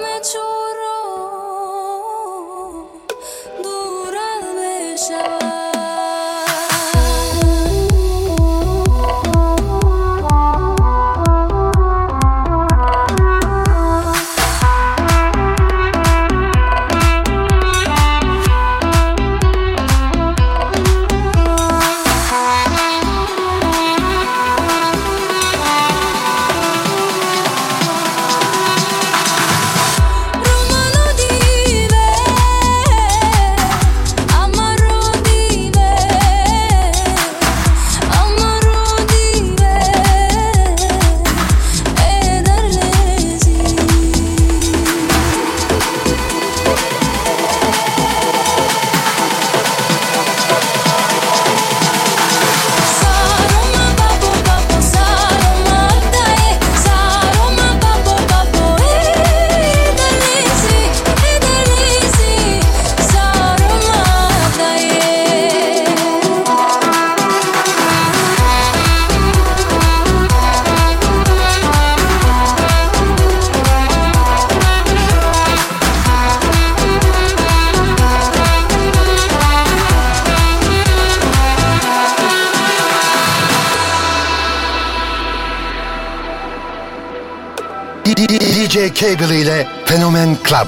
come you.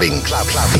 clubbing. Club, club.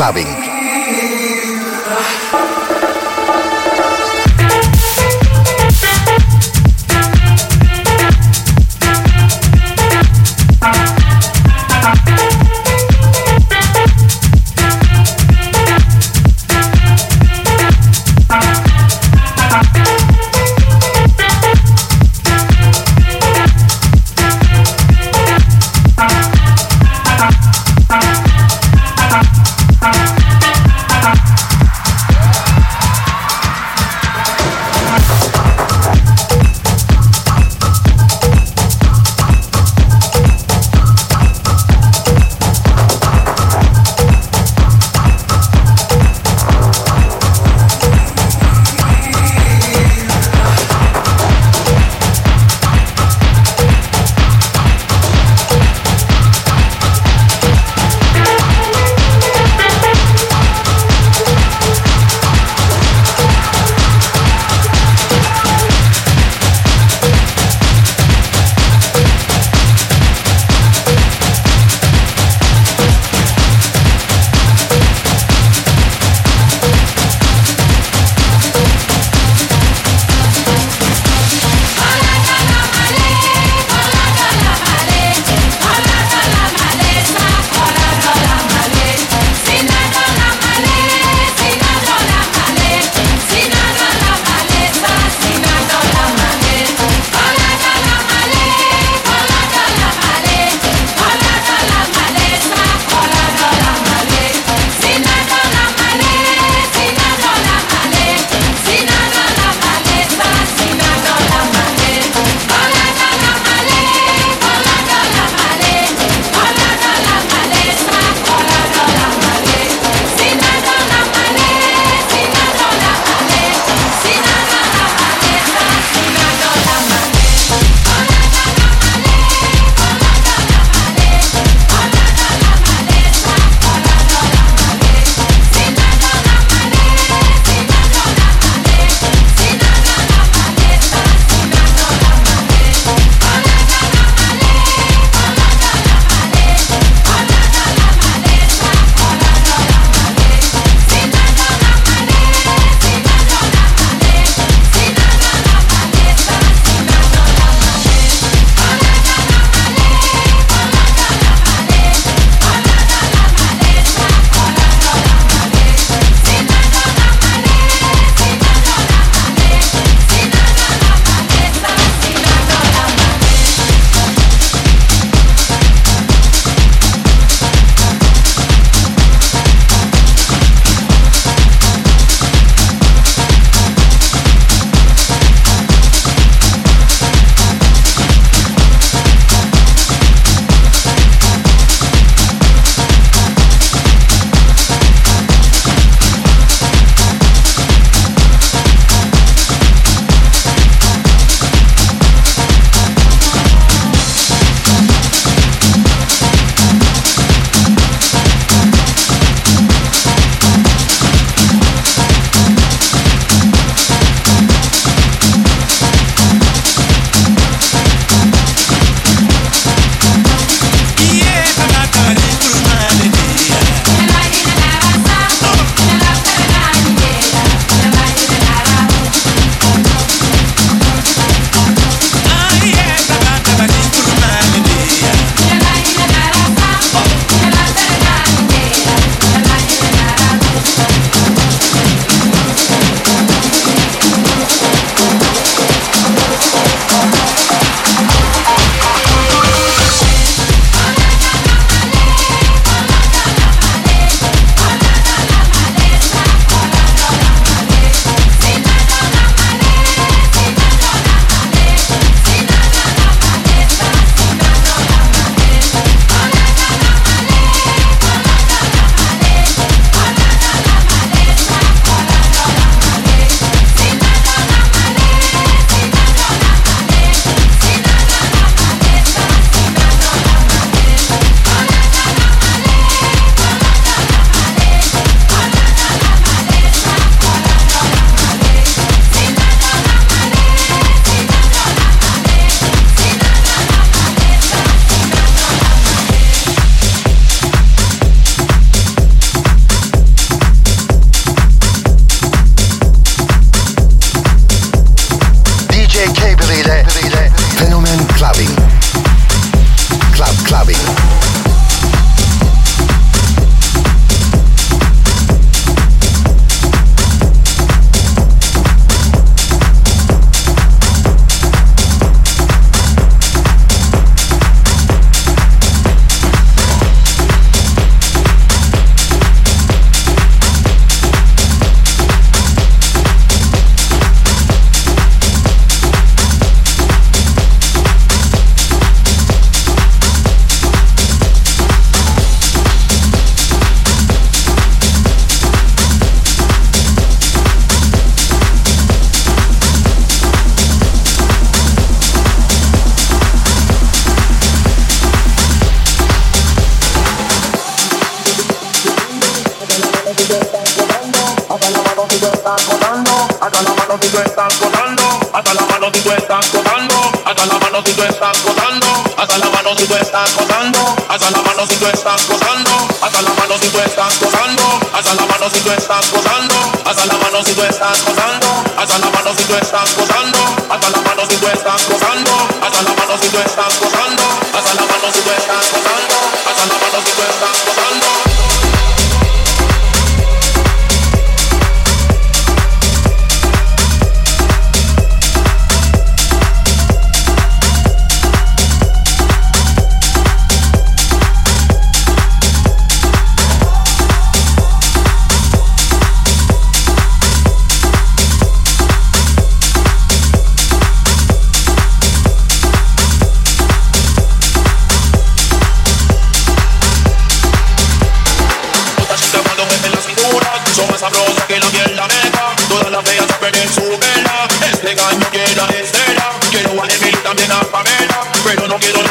Clubbing.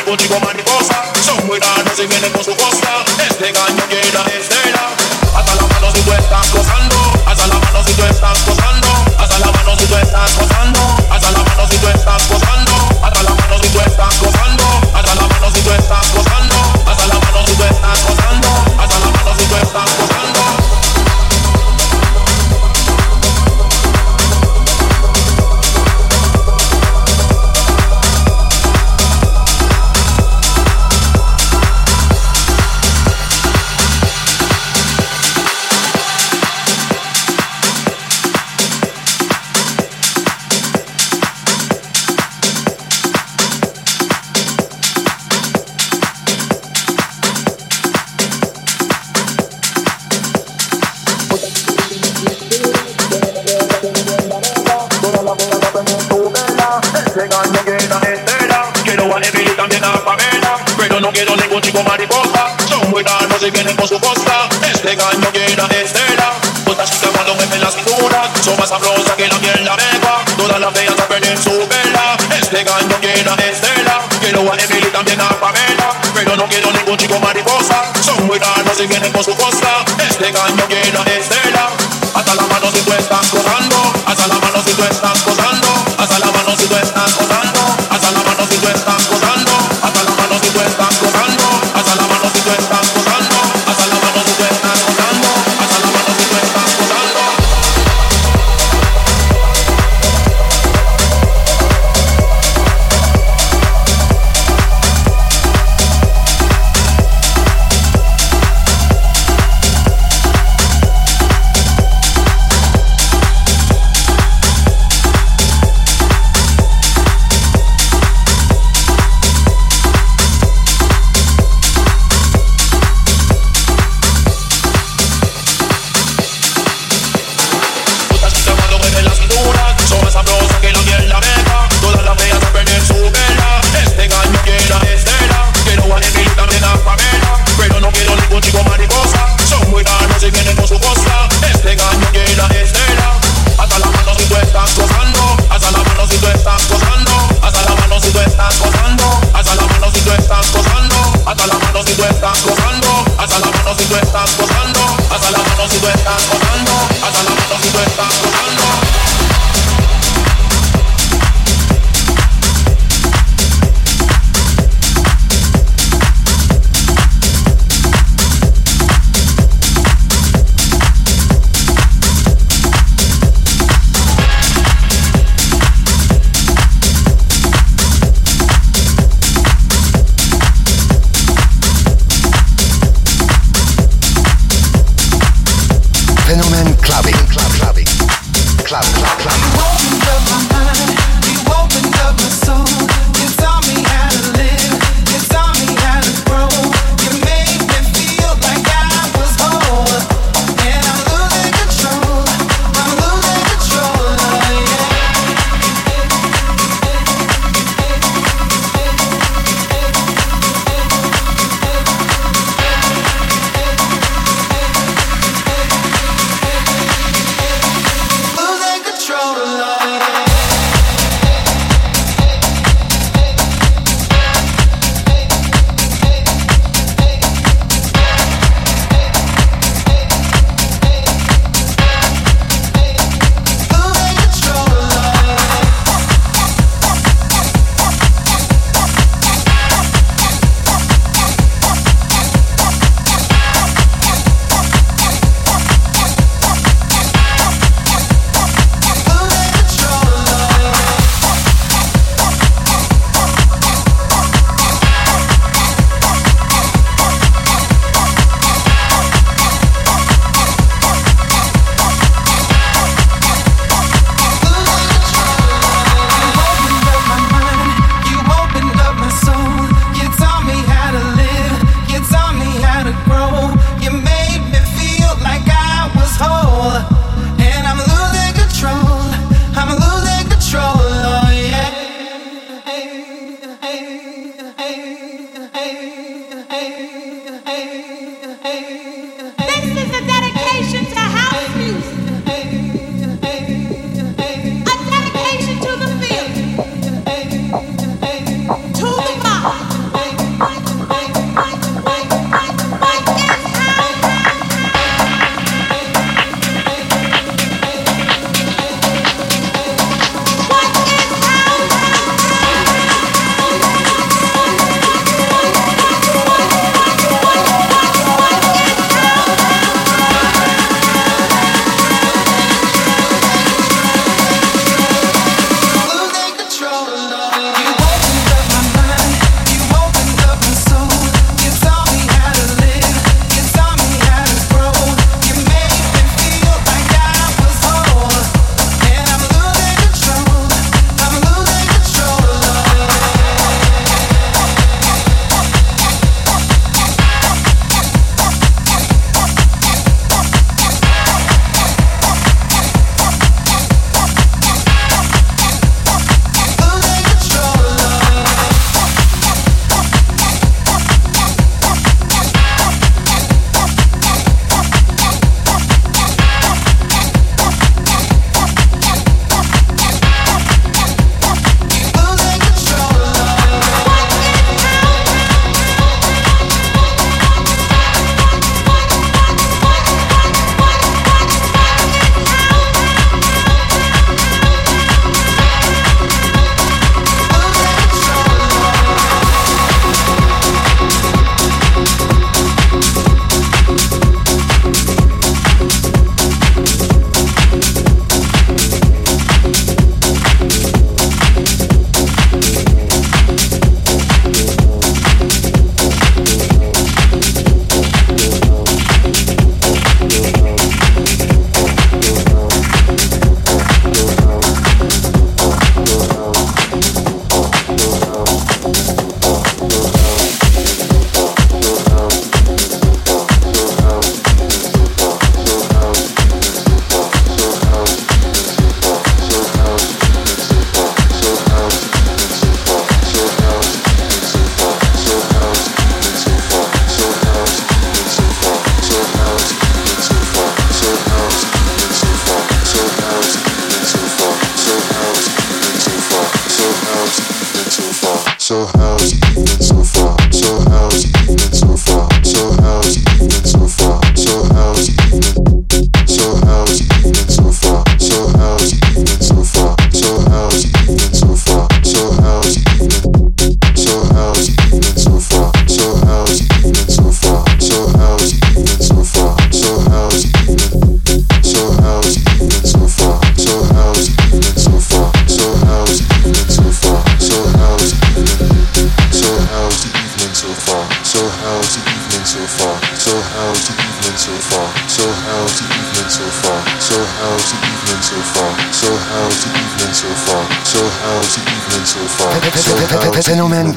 contigo más.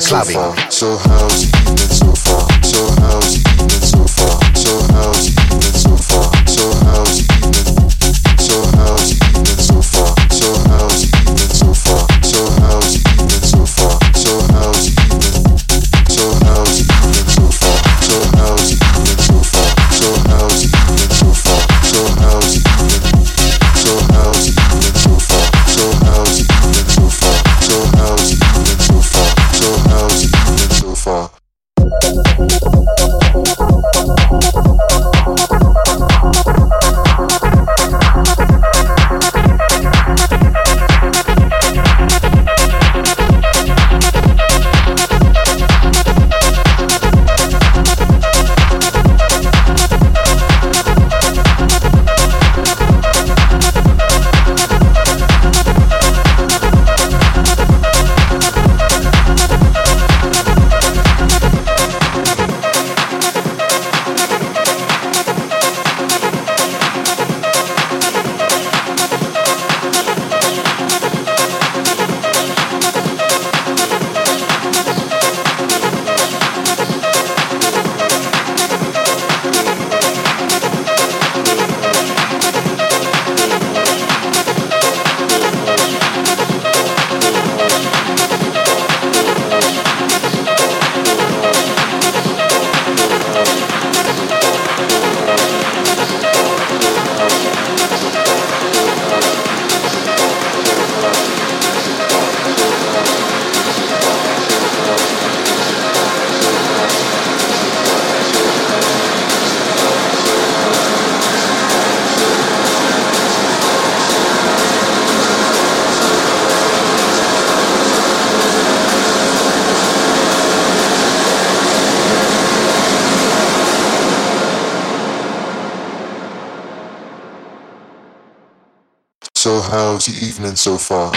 Fenomen so clubbing. So how's The evening so far?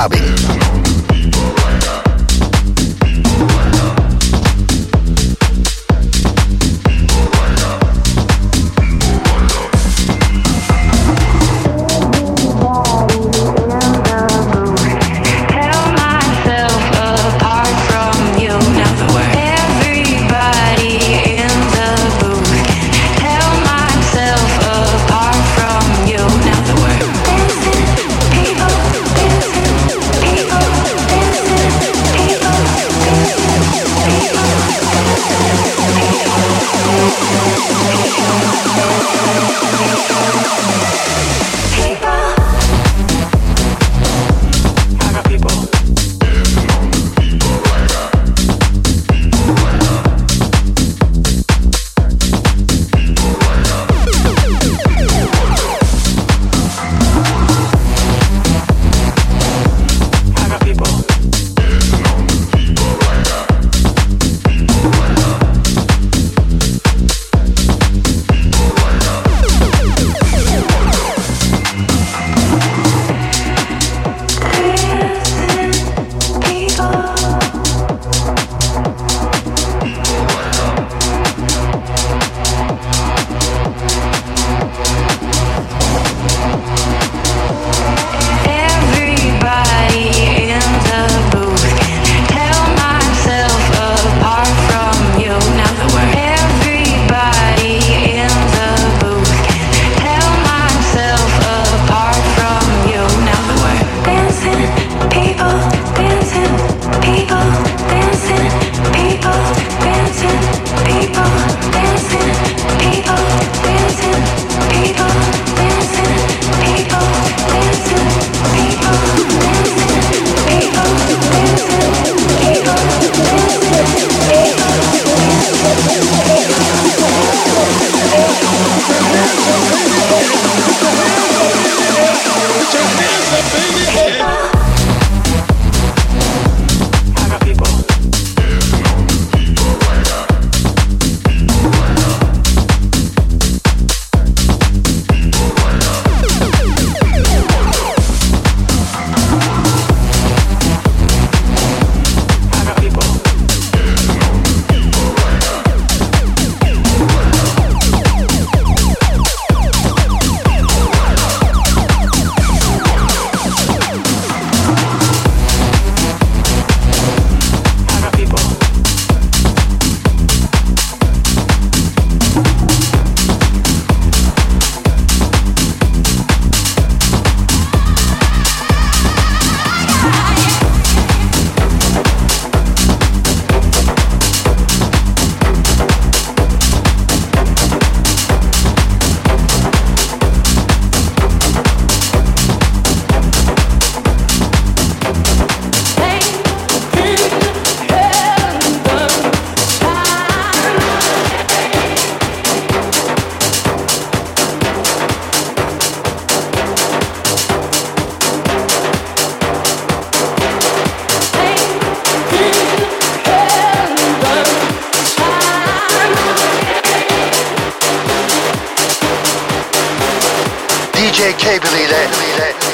Club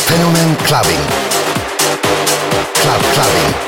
Fenomen Clubbing. Club Clubbing.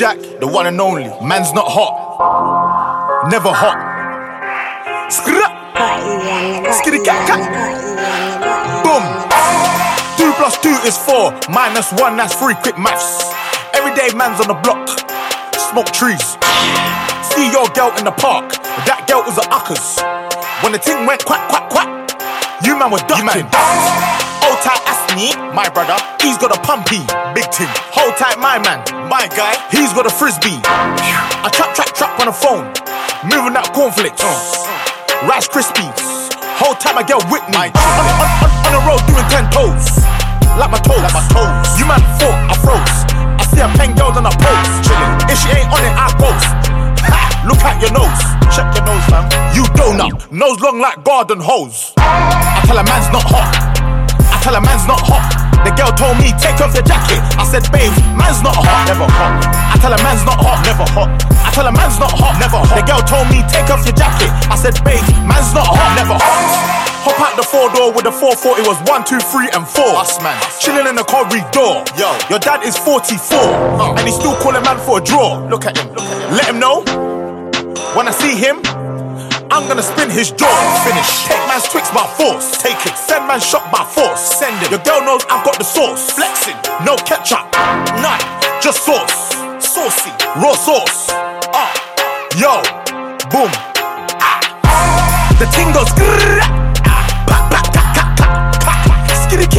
Shaq, the one and only. Man's not hot. Never hot. Skra. Skitty cat cat. Boom. Two plus two is four. Minus one, that's three. Quick maths. Everyday man's on the block. Smoke trees. See your girl in the park. That girl was a uckers. When the ting went quack, quack, quack, you man were ducking. Hold tight, Asni, my brother. He's got a pumpy, big ting. Hold tight, my man, my guy. He's got a frisbee. I trap, trap, trap on the phone. Moving that cornflakes. Rice Krispies. whole time I get with me. On, on, on, on the road doing ten toes. Like my toes. Like my toes. You man thought I froze. I see a pen girls on a pose. Chilling. If she ain't on it, I ghost. Ha! Look at your nose. Check your nose, fam. You donut. Nose long like garden hose. I tell a man's not hot. I tell a man's not hot. The girl told me, take off your jacket. I said, babe, man's not hot. Never hot. I tell a man's not hot. Never hot. I tell a man's not hot. Never hot. The girl told me, take off your jacket. I said, babe, man's not hot. Never hot. Hop out the four door with the 440 was one, two, three, and four. Us man. Chilling in the corridor. Yo. Your dad is 44. And he's still calling man for a draw. Look at him. Look at him. Let him know. When I see him, I'm gonna spin his jaw. Finish. Take man's twix by force. Take it. Send man shot by force. Send it. Your girl knows I've got the sauce. Flexing. No ketchup. None. Just sauce. Saucy. Raw sauce. Ah. Yo. Boom. Ah. The ting goes. Ah. Skitty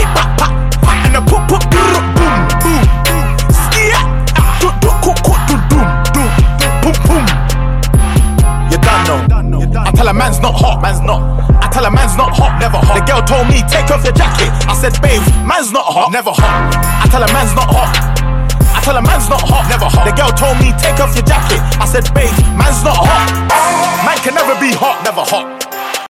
I tell a man's not hot, man's not. I tell a man's not hot, never hot. The girl told me, take off your jacket. I said, babe, man's not hot, never hot. I tell a man's not hot. I tell a man's not hot, never hot. The girl told me, take off your jacket. I said, babe, man's not hot. Man can never be hot, never hot.